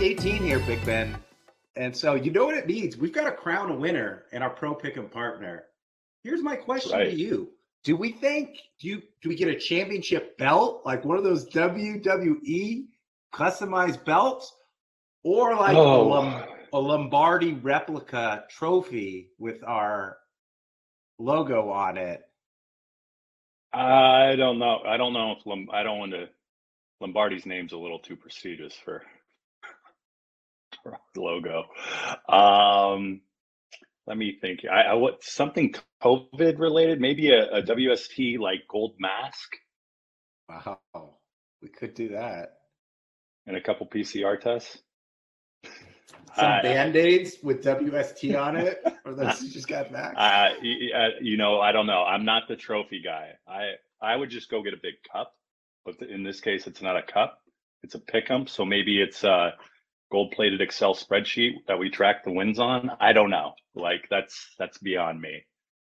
week 18 here, Big Ben. And so you know what it means. We've got to crown a winner and our pro pick and partner. Here's my question Right. to you. Do we think do you do we get a championship belt like one of those WWE customized belts or like a, Oh. Lom- a Lombardi replica trophy with our logo on it? I don't know. I don't know if Lom- I don't want to. Lombardi's name's a little too prestigious for, logo. Um, let me think. I, I what something COVID related? Maybe a, a WST like gold mask Wow. We could do that. and a couple PCR tests. Some I- band-aids with WST on it, or those you just got back. Uh, uh, you know, I don't know. I'm not the trophy guy. I I would just go get a big cup, but in this case, it's not a cup. It's a pick'em. So maybe it's a gold-plated Excel spreadsheet that we track the wins on. I don't know. Like that's that's beyond me.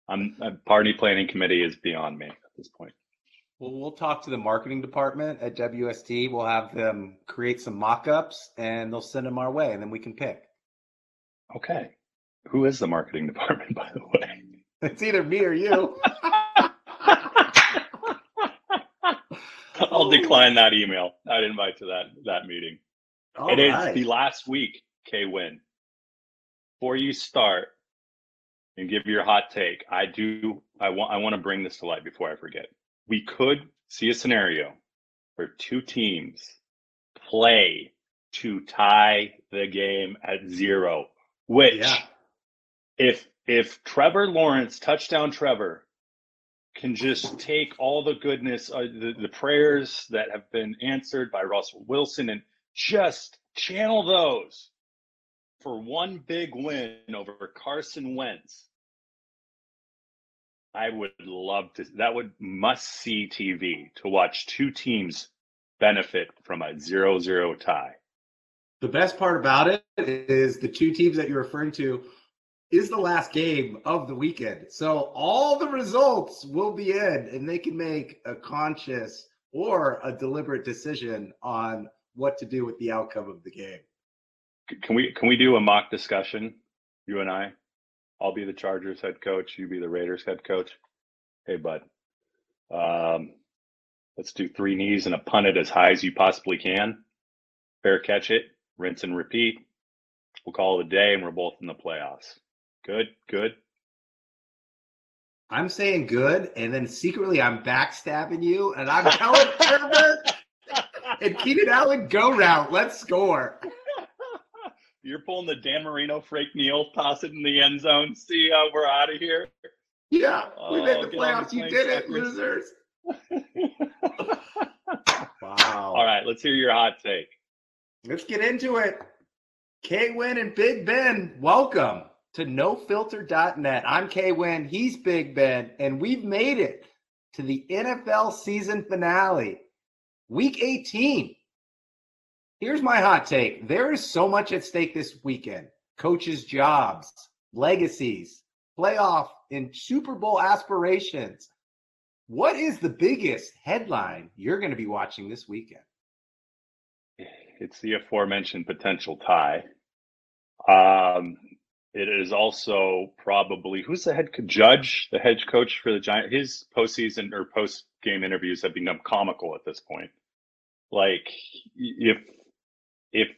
I'm a party planning committee is beyond me at this point. Well, we'll talk to the marketing department at WST. We'll have them create some mock-ups, and they'll send them our way, and then we can pick. Okay, who is the marketing department, by the way? It's either me or you. I'll decline that email. I'd invite to that that meeting. All It is right. the last week, K Win. Before you start and give your hot take, I do I want I want to bring this to light before I forget. We could see a scenario where two teams play to tie the game at zero, which Yeah. if if Trevor Lawrence, touchdown Trevor, can just take all the goodness, uh, the, the prayers that have been answered by Russell Wilson and just channel those for one big win over Carson Wentz. I would love to. That would must see TV to watch two teams benefit from a zero-zero tie. The best part about it is the two teams that you're referring to is the last game of the weekend. So all the results will be in, and they can make a conscious or a deliberate decision on what to do with the outcome of the game. Can we can we do a mock discussion? You and I. I'll be the Chargers head coach. You be the Raiders head coach. Hey, bud. Um, let's do three knees and a punt it as high as you possibly can. Fair catch it, rinse and repeat. We'll call it a day, and we're both in the playoffs. Good, good. I'm saying good, and then secretly I'm backstabbing you, and I'm telling Herbert and Keenan Allen go route. Let's score. You're pulling the Dan Marino, Frank Neal, toss it in the end zone. See how we're out of here. Yeah, we Oh, made the on the playoffs. You did it, losers. Wow. All right, let's hear your hot take. Let's get into it. K Win and Big Ben, welcome to nofilter.net. I'm K Win, he's Big Ben, and we've made it to the NFL season finale, week 18. Here's my hot take there is so much at stake this weekend coaches' jobs, legacies, playoff and Super Bowl aspirations. What is the biggest headline you're going to be watching this weekend? It's the aforementioned potential tie. Um, it is also probably who's the head judge, the head coach for the Giant. His postseason or post game interviews have become comical at this point. Like if if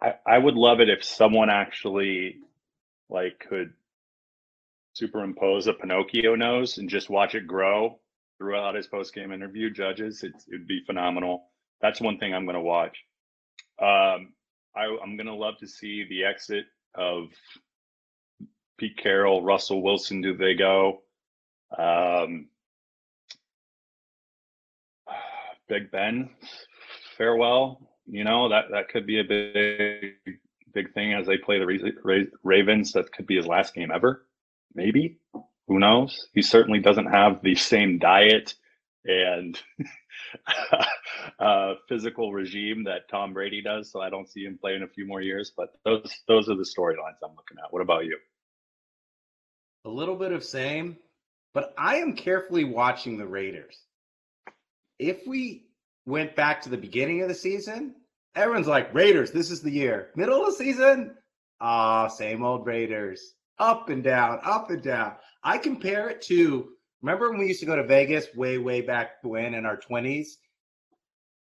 I, I would love it if someone actually like could superimpose a Pinocchio nose and just watch it grow throughout his post game interview. Judges, it's, it'd be phenomenal. That's one thing I'm going to watch. Um, I, I'm going to love to see the exit of Pete Carroll, Russell Wilson. Do they go? Um, Big Ben, farewell. You know that that could be a big big thing as they play the Ra- Ra- Ravens. That could be his last game ever. Maybe. Who knows? He certainly doesn't have the same diet and uh, physical regime that Tom Brady does. So I don't see him playing a few more years. But those those are the storylines I'm looking at. What about you? A little bit of same, but I am carefully watching the Raiders. If we went back to the beginning of the season, Everyone's like, Raiders, this is the year. Middle of the season, ah, same old Raiders. Up and down, up and down. I compare it to remember when we used to go to Vegas way, way back when in our 20s?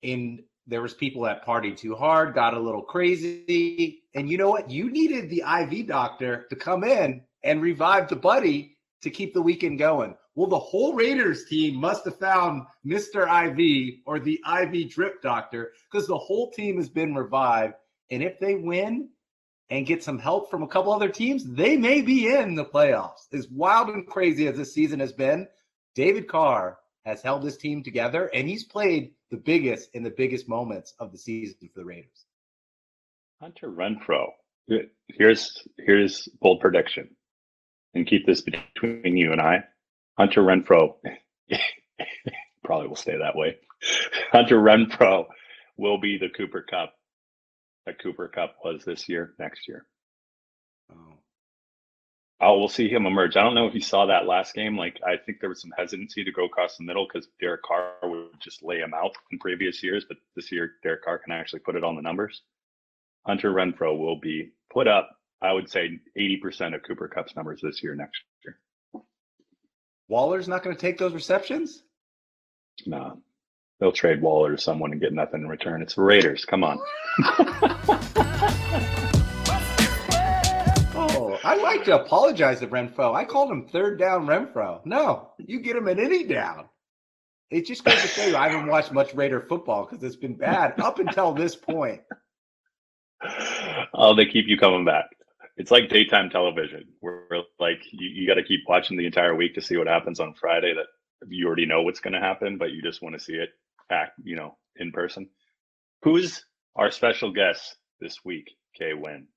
In there was people that partied too hard, got a little crazy. And you know what? You needed the IV doctor to come in and revive the buddy to keep the weekend going. Well, the whole Raiders team must have found Mr. IV or the IV drip doctor because the whole team has been revived. And if they win and get some help from a couple other teams, they may be in the playoffs. As wild and crazy as this season has been, David Carr has held his team together and he's played the biggest in the biggest moments of the season for the Raiders. Hunter Renfrow. Here's here's bold prediction, and keep this between you and I. Hunter Renfrow probably will stay that way. Hunter Renfrow will be the Cooper Kupp that Cooper Kupp was this year, next year. Oh. Oh, we'll see him emerge. I don't know if you saw that last game. Like, I think there was some hesitancy to go across the middle because Derek Carr would just lay him out in previous years, but this year Derek Carr can actually put it on the numbers. Hunter Renfrow will be put up, I would say, 80% of Cooper Kupp's numbers this year, next year. Waller's not going to take those receptions? No. They'll trade Waller to someone and get nothing in return. It's the Raiders. Come on. oh, I like to apologize to Renfrow. I called him third down Renfrow. No, you get him at any down. It just goes to show you I haven't watched much Raider football because it's been bad up until this point. Oh, they keep you coming back. It's like daytime television, where like you, you got to keep watching the entire week to see what happens on Friday. That you already know what's going to happen, but you just want to see it act, you know, in person. Who's our special guest this week, Kay Win?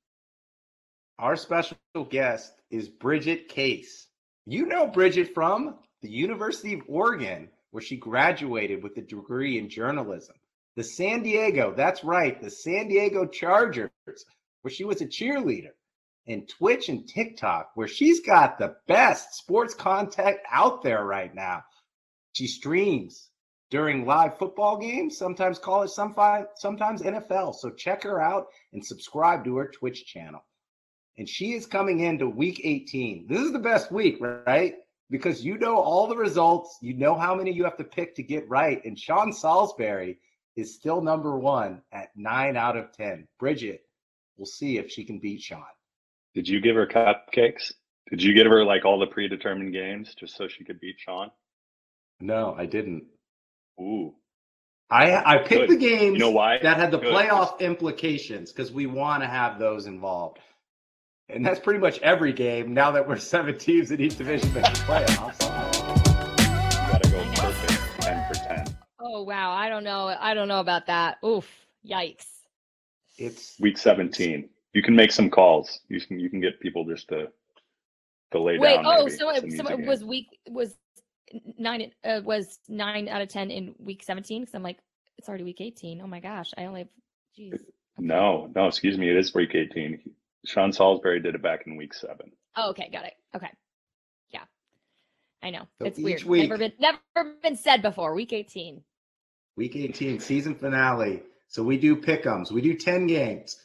Our special guest is Bridget Case. You know Bridget from the University of Oregon, where she graduated with a degree in journalism. The San Diego, that's right, the San Diego Chargers, where she was a cheerleader. And Twitch and TikTok, where she's got the best sports content out there right now. She streams during live football games, sometimes college, sometimes NFL. So check her out and subscribe to her Twitch channel. And she is coming into week 18. This is the best week, right? Because you know all the results, you know how many you have to pick to get right. And Sean Salisbury is still number one at nine out of 10. Bridget, we'll see if she can beat Sean. Did you give her cupcakes? Did you give her like all the predetermined games just so she could beat Sean? No, I didn't. Ooh. I I picked Good. the games you know why? that had the Good. playoff implications because we want to have those involved. And that's pretty much every game now that we're seven teams in each division in the playoffs. You gotta go perfect 10 for 10. Oh wow. I don't know. I don't know about that. Oof. Yikes. It's week 17. You can make some calls. You can you can get people just to to lay Wait, down. oh, maybe, so it, so it was week was nine uh, was nine out of ten in week 17 because i'm like it's already week 18 oh my gosh i only have geez. Okay. no no excuse me it is week 18 sean salisbury did it back in week seven. Oh, okay got it. Okay. Yeah. I know. So it's weird. week, never been never been said before week 18 week 18 season finale. So we do pickums we do 10 games.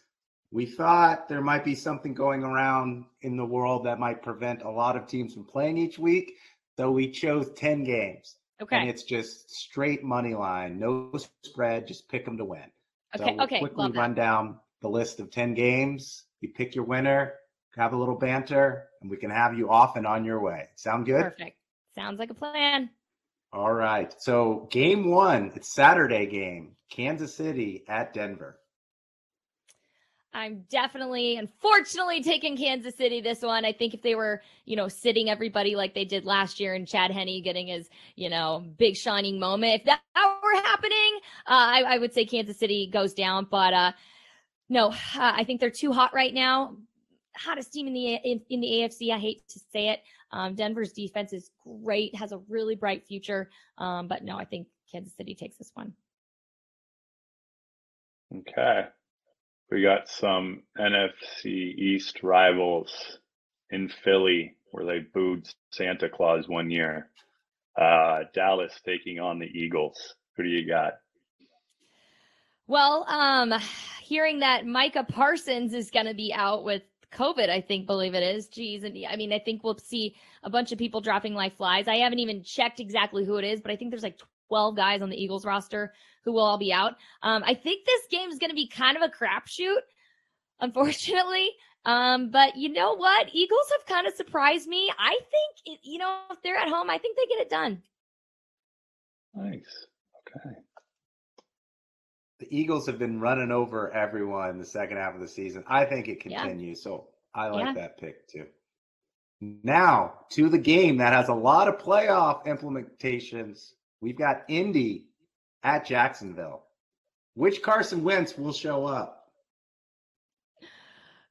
We thought there might be something going around in the world that might prevent a lot of teams from playing each week so we chose 10 games. Okay. And it's just straight money line, no spread, just pick them to win. Okay. So we'll okay. Quickly run down the list of 10 games. You pick your winner, have a little banter, and we can have you off and on your way. Sound good? Perfect. Sounds like a plan. All right. So game one, it's Saturday game, Kansas City at Denver. I'm definitely, unfortunately, taking Kansas City this one. I think if they were, you know, sitting everybody like they did last year and Chad Henne getting his, you know, big shining moment, if that were happening, uh, I, I, would say Kansas City goes down. But uh, no, uh, I think they're too hot right now. Hottest team in the in, in the AFC. I hate to say it. Um, Denver's defense is great, has a really bright future. Um, but no, I think Kansas City takes this one. Okay. We got some NFC East rivals in Philly where they booed Santa Claus one year. Uh, Dallas taking on the Eagles. Who do you got? Well, um, hearing that Micah Parsons is going to be out with COVID, I think, believe it is. Geez. And I mean, I think we'll see a bunch of people dropping like flies. I haven't even checked exactly who it is, but I think there's like 12 guys on the Eagles roster who will all be out. Um, I think this game is going to be kind of a crapshoot, unfortunately. Um, but you know what? Eagles have kind of surprised me. I think, it, you know, if they're at home, I think they get it done. Nice. Okay. The Eagles have been running over everyone the second half of the season. I think it Yeah. continues. So I like Yeah. that pick too. Now to the game that has a lot of playoff implementations. We've got Indy at Jacksonville. Which Carson Wentz will show up?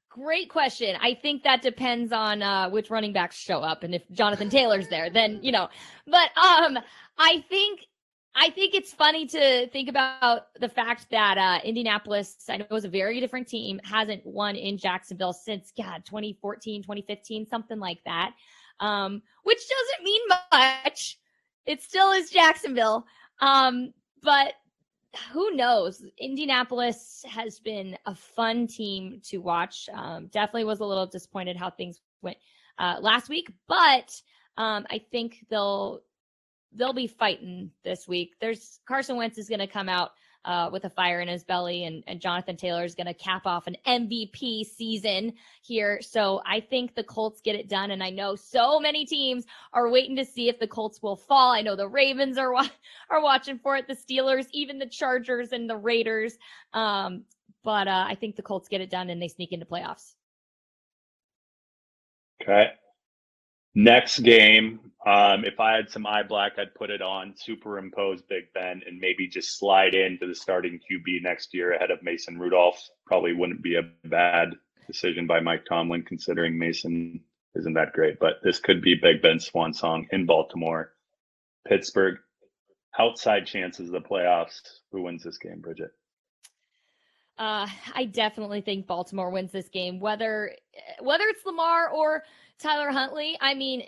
Great question. I think that depends on uh, which running backs show up and if Jonathan Taylor's there, then you know. But um, I think I think it's funny to think about the fact that uh, Indianapolis, I know it was a very different team, hasn't won in Jacksonville since God 2014, 2015, something like that. Um, which doesn't mean much. It still is Jacksonville. Um, but who knows? Indianapolis has been a fun team to watch. Um, definitely was a little disappointed how things went uh, last week, but um, I think they'll they'll be fighting this week. There's Carson Wentz is going to come out uh, with a fire in his belly, and, and Jonathan Taylor is going to cap off an MVP season here. So I think the Colts get it done, and I know so many teams are waiting to see if the Colts will fall. I know the Ravens are wa- are watching for it, the Steelers, even the Chargers and the Raiders. Um, but uh, I think the Colts get it done and they sneak into playoffs. Okay. Next game, um, if I had some eye black, I'd put it on, superimpose Big Ben, and maybe just slide into the starting QB next year ahead of Mason Rudolph. Probably wouldn't be a bad decision by Mike Tomlin, considering Mason isn't that great. But this could be Big Ben's swan song in Baltimore. Pittsburgh, outside chances of the playoffs. Who wins this game, Bridget? Uh, I definitely think Baltimore wins this game, whether whether it's Lamar or Tyler Huntley. I mean,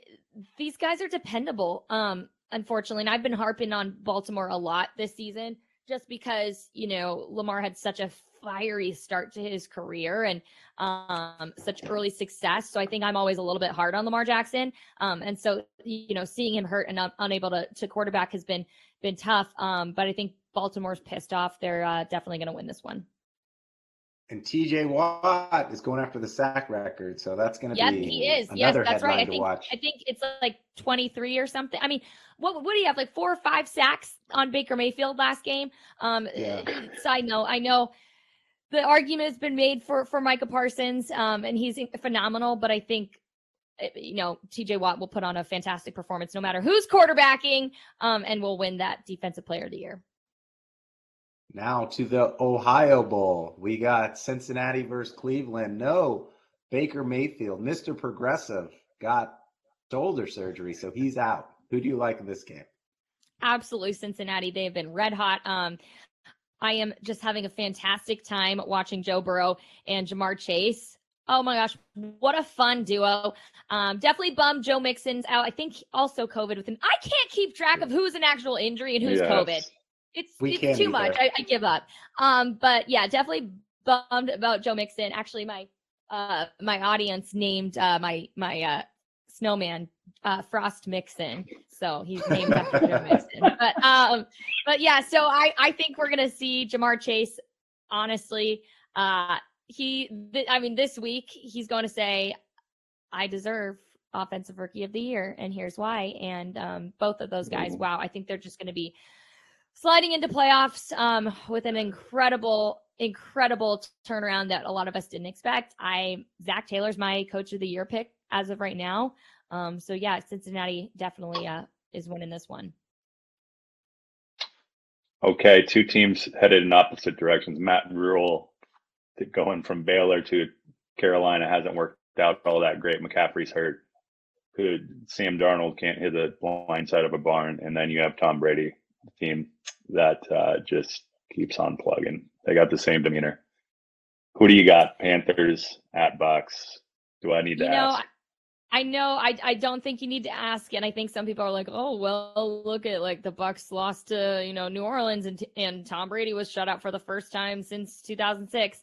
these guys are dependable. Um, unfortunately, and I've been harping on Baltimore a lot this season, just because you know Lamar had such a fiery start to his career and um, such early success. So I think I'm always a little bit hard on Lamar Jackson. Um, and so you know, seeing him hurt and un- unable to to quarterback has been been tough. Um, but I think Baltimore's pissed off. They're uh, definitely going to win this one. And TJ Watt is going after the sack record, so that's going to Yep, be he is. Yes, that's right. I think watch. I think it's like 23 or something. I mean, what what do you have? Like four or five sacks on Baker Mayfield last game. Um, Yeah. side note, I know the argument has been made for for Micah Parsons, um, and he's phenomenal. But I think eh, you know TJ Watt will put on a fantastic performance no matter who's quarterbacking, um, and will win that Defensive Player of the Year. Now to the Ohio Bowl. We got Cincinnati versus Cleveland. No, Baker Mayfield, Mr. Progressive, got shoulder surgery, so he's out. Who do you like in this game? absolutely Cincinnati. They have been red hot. Um, I am just having a fantastic time watching Joe Burrow and Ja'Marr Chase. Oh my gosh, what a fun duo. Um, definitely bummed Joe Mixon's out. I think also COVID with him. I can't keep track of who's an actual injury and who's Yes. COVID. It's We it's too much. I, I give up. Um, but yeah, definitely bummed about Joe Mixon. Actually, my uh my audience named uh my my uh snowman uh Frost Mixon. So he's named after Joe Mixon. But um but yeah, so I I think we're gonna see Ja'Marr Chase. Honestly, uh, he. Th- I mean, this week he's going to say, "I deserve offensive rookie of the year," and here's why. And um, both of those guys, wow, I think they're just going to be sliding into playoffs um, with an incredible, incredible turnaround that a lot of us didn't expect. I Zac Taylor's my coach of the year pick as of right now. Um, so yeah, Cincinnati definitely uh, is winning this one. Okay, two teams headed in opposite directions. Matt Rhule going from Baylor to Carolina hasn't worked out all that great. McCaffrey's hurt. Sam Darnold can't hit the blind side of a barn, and then you have Tom Brady, team that uh, just keeps on plugging. They got the same demeanor. Who do you got? Panthers at Bucks. Do I need to You know, ask? I know I I don't think you need to ask, and I think some people are like, oh well, look at like the Bucks lost to you know New Orleans, and and Tom Brady was shut out for the first time since 2006.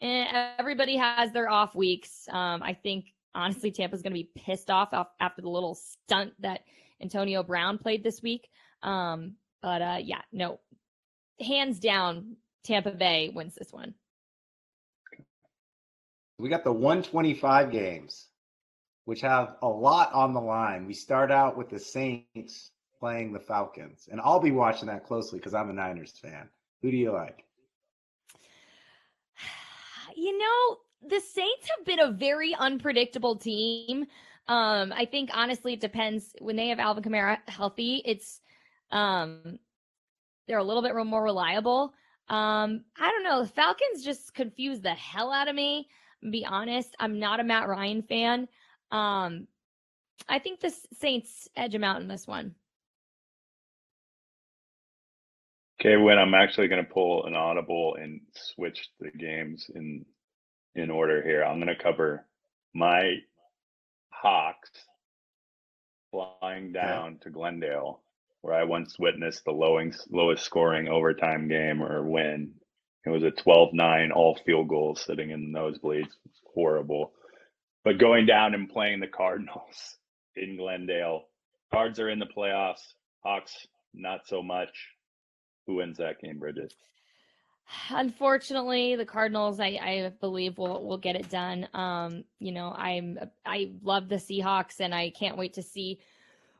And everybody has their off weeks. Um, I think honestly, Tampa's going to be pissed off after the little stunt that Antonio Brown played this week. Um, but uh, yeah, no, hands down, Tampa Bay wins this one. We got the 125 games which have a lot on the line. We start out with the Saints playing the Falcons, and I'll be watching that closely because I'm a Niners fan. Who do you like? You know, the Saints have been a very unpredictable team. Um, I think honestly, it depends when they have Alvin Kamara healthy. It's um, they're a little bit more reliable. Um, I don't know. The Falcons just confuse the hell out of me. Be honest, I'm not a Matt Ryan fan. Um, I think the Saints edge them out in this one. Okay, when I'm actually going to pull an audible and switch the games in in order here, I'm going to cover my Hawks flying down to Glendale, where I once witnessed the lowest lowest scoring overtime game or win. It was a 12-9 all field goals sitting in the nosebleeds. It's horrible. But going down and playing the Cardinals in Glendale, Cards are in the playoffs. Hawks, not so much. Who wins that game, Bridget? Unfortunately, the Cardinals, I, I believe, will will get it done. Um, you know, I'm I love the Seahawks, and I can't wait to see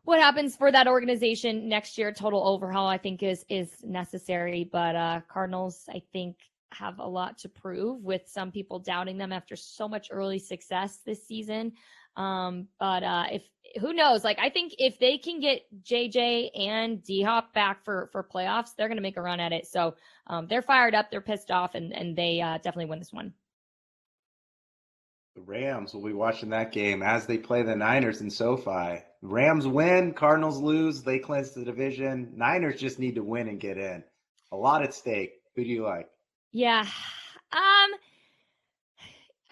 what happens for that organization next year. Total overhaul, I think, is is necessary. But uh, Cardinals, I think, have a lot to prove with some people doubting them after so much early success this season. Um, but uh, if who knows, like I think if they can get JJ and D Hop back for for playoffs, they're to make a run at it. So um, they're fired up, they're pissed off, and and they uh, definitely win this one. The Rams will be watching that game as they play the Niners in SoFi. Rams win, Cardinals lose, they clinch the division. Niners just need to win and get in. A lot at stake. Who do you like? Yeah. Um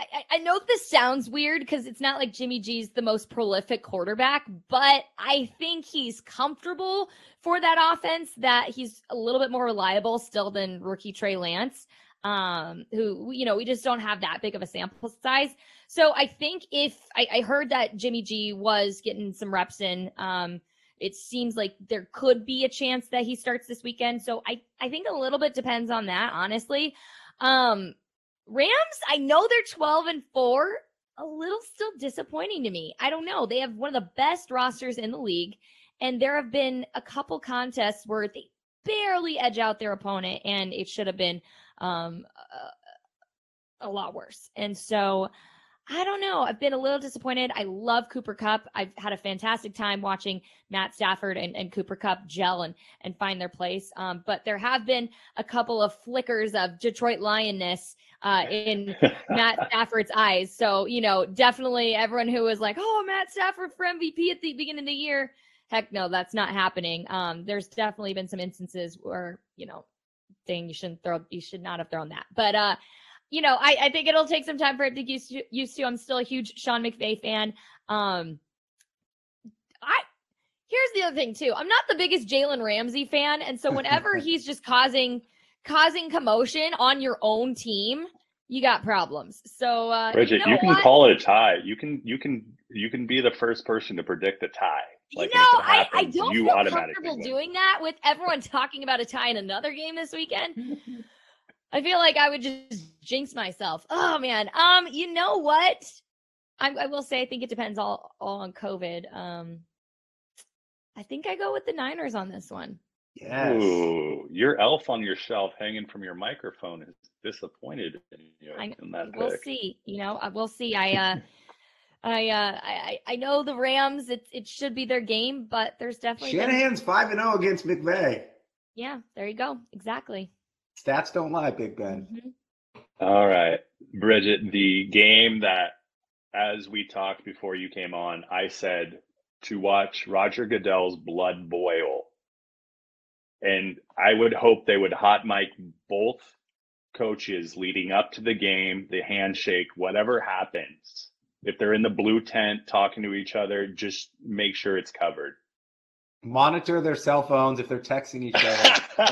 I, I know this sounds weird because it's not like Jimmy G's the most prolific quarterback, but I think he's comfortable for that offense, that he's a little bit more reliable still than rookie Trey Lance, um, who, you know, we just don't have that big of a sample size. So I think if I, I heard that Jimmy G was getting some reps in, um, it seems like there could be a chance that he starts this weekend. So I, I think a little bit depends on that, honestly. Um, Rams, I know they're 12 and 4, a little still disappointing to me. I don't know. They have one of the best rosters in the league, and there have been a couple contests where they barely edge out their opponent, and it should have been um, a, a lot worse. And so I don't know. I've been a little disappointed. I love Cooper Kupp. I've had a fantastic time watching Matt Stafford and, and Cooper Kupp gel and, and find their place. Um, but there have been a couple of flickers of Detroit Lionness uh, in Matt Stafford's eyes. So, you know, definitely everyone who was like, oh, Matt Stafford for MVP at the beginning of the year. Heck no, that's not happening. Um, there's definitely been some instances where, you know, saying you shouldn't throw, you should not have thrown that. But, uh, you know, I, I think it'll take some time for it to get used to, used to. I'm still a huge Sean McVay fan. Um, I here's the other thing too. I'm not the biggest Jalen Ramsey fan, and so whenever he's just causing causing commotion on your own team, you got problems. So, uh, Bridget, you, know you can what? call it a tie. You can you can you can be the first person to predict a tie. Like, you know, I, I don't you feel comfortable win. doing that with everyone talking about a tie in another game this weekend. I feel like I would just jinx myself. Oh man. Um, you know what? I, I will say I think it depends all all on COVID. Um, I think I go with the Niners on this one. Yes. Ooh, your elf on your shelf hanging from your microphone is disappointed in you. I, in that we'll pick. see. You know, we'll see. I uh I uh I I know the Rams, it it should be their game, but there's definitely Shanahan's five and zero oh against McVay. Yeah, there you go. Exactly. Stats don't lie, Big Ben. Mm-hmm. All right, Bridget, the game that, as we talked before you came on, I said to watch Roger Goodell's blood boil. And I would hope they would hot mic both coaches leading up to the game, the handshake, whatever happens. If they're in the blue tent talking to each other, just make sure it's covered. Monitor their cell phones if they're texting each other.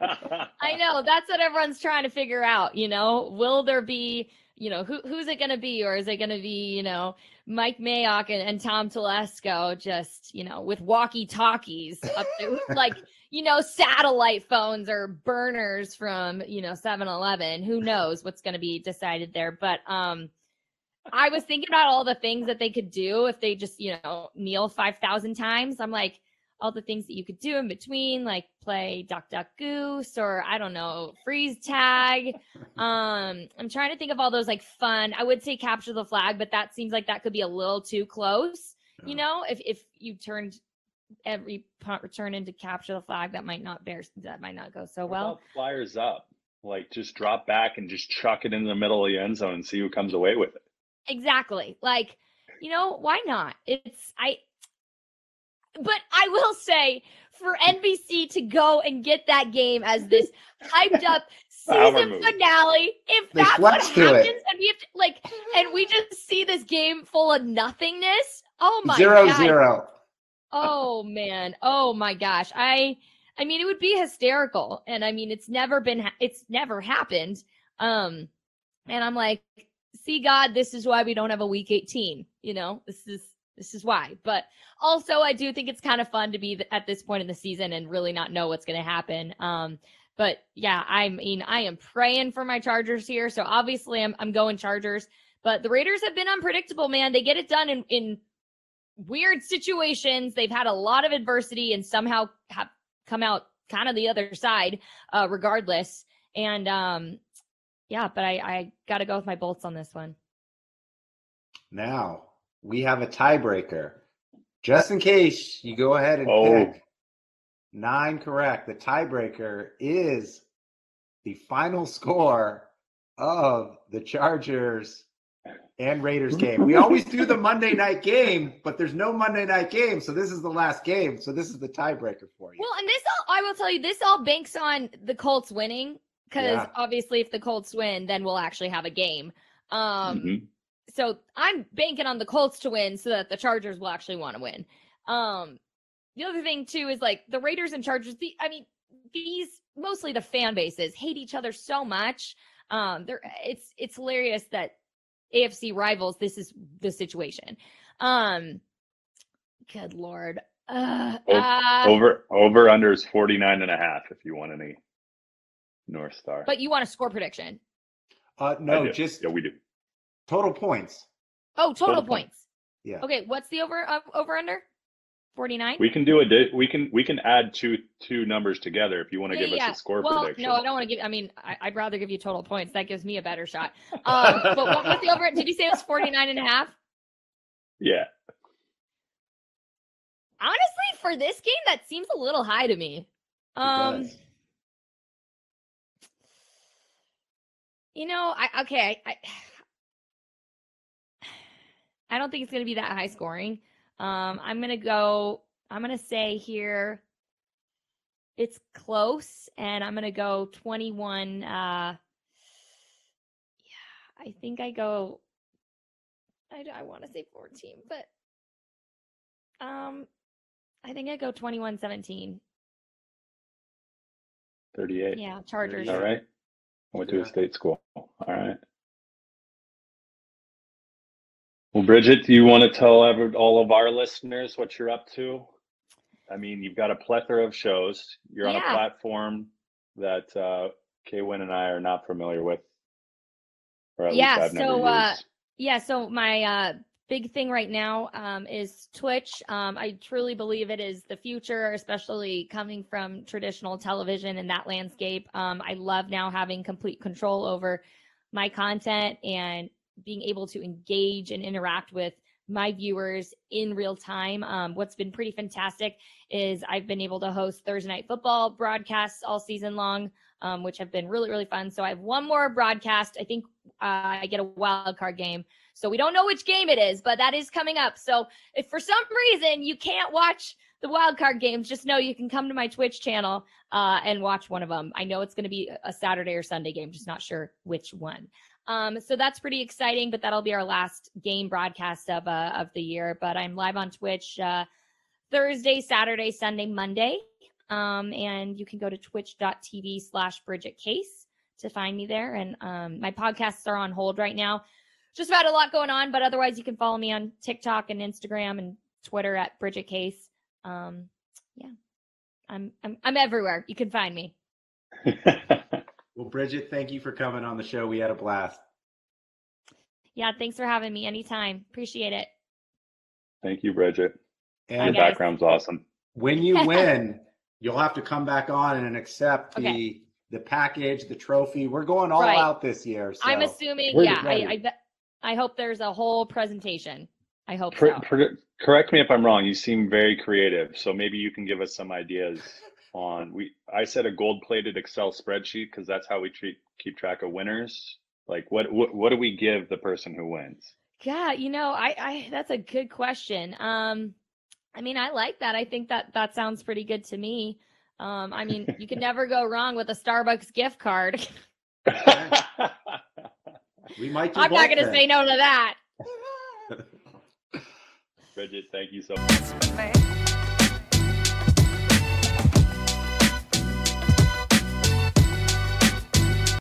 I know that's what everyone's trying to figure out. You know, will there be, you know, who who's it going to be, or is it going to be, you know, Mike Mayock and, and Tom Telesco just, you know, with walkie talkies up there, like, you know, satellite phones or burners from, you know, 7 Eleven. Who knows what's going to be decided there. But, um, I was thinking about all the things that they could do if they just, you know, kneel 5,000 times. I'm like, all the things that you could do in between, like play Duck Duck Goose or I don't know, freeze tag. Um, I'm trying to think of all those like fun. I would say capture the flag, but that seems like that could be a little too close. You know, if if you turned every punt return into capture the flag, that might not bear that might not go so What well. flyers up? Like just drop back and just chuck it in the middle of the end zone and see who comes away with it. Exactly. Like, you know, why not? It's I but I will say for NBC to go and get that game as this hyped up season finale, if They that's what it. happens, and we have to like and we just see this game full of nothingness. Oh my Zero god. zero. Oh man. Oh my gosh. I I mean it would be hysterical and I mean it's never been it's never happened. Um and I'm like see God this is why we don't have a week 18, you know? This is this is why. But also I do think it's kind of fun to be at this point in the season and really not know what's going to happen. Um but yeah, I mean I am praying for my Chargers here. So obviously I'm I'm going Chargers, but the Raiders have been unpredictable, man. They get it done in in weird situations. They've had a lot of adversity and somehow have come out kind of the other side, uh, regardless. And um, yeah, but I, I got to go with my bolts on this one. Now we have a tiebreaker. Just in case you go ahead and Oh. pick nine correct, the tiebreaker is the final score of the Chargers and Raiders game. We always do the Monday night game, but there's no Monday night game, so this is the last game. So this is the tiebreaker for you. Well, and this all, I will tell you, this all banks on the Colts winning because Yeah. obviously, if the Colts win, then we'll actually have a game. Um, Mhm. so I'm banking on the Colts to win so that the Chargers will actually want to win. Um, the other thing too is like the Raiders and Chargers. The, I mean, these mostly the fan bases hate each other so much. Um, they're it's it's hilarious that AFC rivals. This is the situation. Um, good lord. Uh, Oh, uh, Over over under is 49 and a half if you want any North Star. but you want a score prediction? Uh, no, just yeah, we do. total points. Oh, total, Total points. points. Yeah. Okay, what's the over uh, over under? Forty nine. We can do a di- we can we can add two two numbers together if you want to give us a score well, prediction. no, I don't want to give. I mean, I, I'd rather give you total points. That gives me a better shot. Um, but what was the over? Did you say it was 49 and a half? Yeah. Honestly, for this game, that seems a little high to me. It Um, you know, I okay, I, I don't think it's gonna be that high scoring. Um, I'm gonna go. I'm gonna say here. It's close, and I'm gonna go 21. Uh, yeah, I think I go. I I want to say 14, but um, I think I go 21 17. 38. Yeah, Chargers. All right. I went to a state school. All right. Well, Bridget, do you want to tell all of our listeners what you're up to? I mean, you've got a plethora of shows. You're on a platform that uh, Kay Wynn and I are not familiar with. Yeah, least I've never so, uh. Yeah, so my uh big thing right now um is Twitch. Um I truly believe it is the future, especially coming from traditional television and that landscape. Um I love now having complete control over my content and being able to engage and interact with my viewers in real time. Um, what's been pretty fantastic is I've been able to host Thursday night football broadcasts all season long, um, which have been really, really fun. So I have one more broadcast. I think uh, I get a wild card game. So we don't know which game it is, but that is coming up. So if for some reason you can't watch the wild card games, just know you can come to my Twitch channel uh, and watch one of them. I know it's going to be a Saturday or Sunday game, just not sure which one. Um, so that's pretty exciting, but that'll be our last game broadcast of uh, of the year. But I'm live on Twitch uh, Thursday, Saturday, Sunday, Monday, um, and you can go to twitch.tv slash Bridget Case to find me there. And um, my podcasts are on hold right now. Just about a lot going on, but otherwise you can follow me on TikTok and Instagram and Twitter at Bridget Case. Um, yeah, I'm I'm I'm everywhere. You can find me. well, Bridget, thank you for coming on the show. We had a blast. Yeah, thanks for having me. Anytime. Appreciate it. Thank you, Bridget. And Your background's awesome. When you win, you'll have to come back on and accept Okay. the package, the trophy. We're going all Right. out this year. So. I'm assuming, we're yeah. I. I I hope there's a whole presentation. I hope Per- so. per- correct me if I'm wrong. You seem very creative, so maybe you can give us some ideas on. We I said a gold-plated Excel spreadsheet because that's how we treat keep track of winners. Like what what what do we give the person who wins? Yeah, you know, I, I that's a good question. Um, I mean, I like that. I think that that sounds pretty good to me. Um, I mean, you can never go wrong with a Starbucks gift card. we might. I'm not going to say no to that. Bridget, thank you so much. Man.